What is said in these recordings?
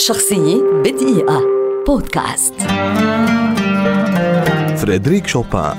شخصية بدقيقة. بودكاست. فريدريك شوبان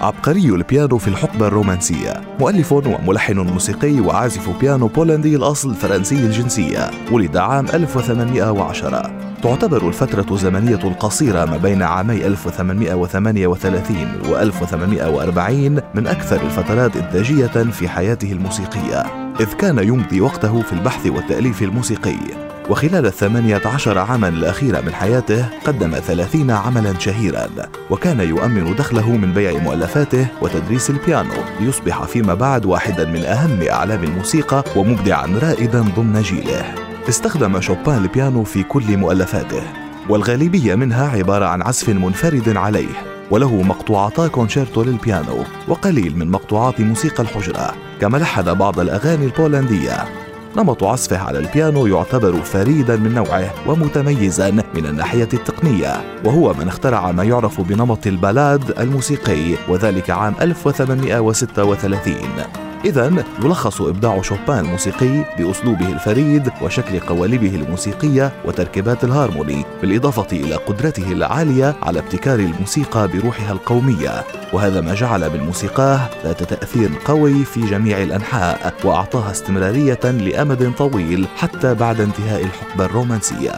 عبقري البيانو في الحقبة الرومانسية مؤلف وملحن موسيقي وعازف بيانو بولندي الأصل فرنسي الجنسية ولد عام 1810 تعتبر الفترة الزمنية القصيرة ما بين عامي 1838 و 1840 من أكثر الفترات إنتاجية في حياته الموسيقية إذ كان يمضي وقته في البحث والتأليف الموسيقي. وخلال الثمانية عشر عاما الأخيرة من حياته قدم ثلاثين عملا شهيرا وكان يؤمن دخله من بيع مؤلفاته وتدريس البيانو ليصبح فيما بعد واحدا من أهم أعلام الموسيقى ومبدعا رائدا ضمن جيله. استخدم شوبان البيانو في كل مؤلفاته والغالبية منها عبارة عن عزف منفرد عليه وله مقطوعتا كونشيرتو للبيانو وقليل من مقطوعات موسيقى الحجرة كما لحن بعض الأغاني البولندية. نمط عزفه على البيانو يعتبر فريدا من نوعه ومتميزا من الناحية التقنية وهو من اخترع ما يعرف بنمط البالاد الموسيقي وذلك عام 1836 إذا يلخص إبداع شوبان الموسيقي بأسلوبه الفريد وشكل قوالبه الموسيقية وتركيبات الهارموني بالإضافة إلى قدرته العالية على ابتكار الموسيقى بروحها القومية. وهذا ما جعل من موسيقاه ذات تأثير قوي في جميع الأنحاء وأعطاها استمرارية لأمد طويل حتى بعد انتهاء الحقبة الرومانسية.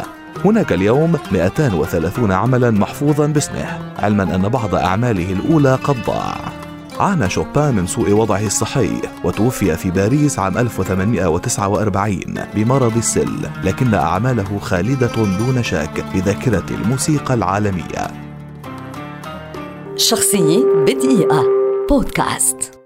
هناك اليوم 230 عملا محفوظا باسمه علما أن بعض أعماله الأولى قد ضاع. عانى شوبان من سوء وضعه الصحي وتوفي في باريس عام 1849 بمرض السل لكن أعماله خالدة دون شك في ذاكرة الموسيقى العالمية. شخصية بدقيقة. بودكاست.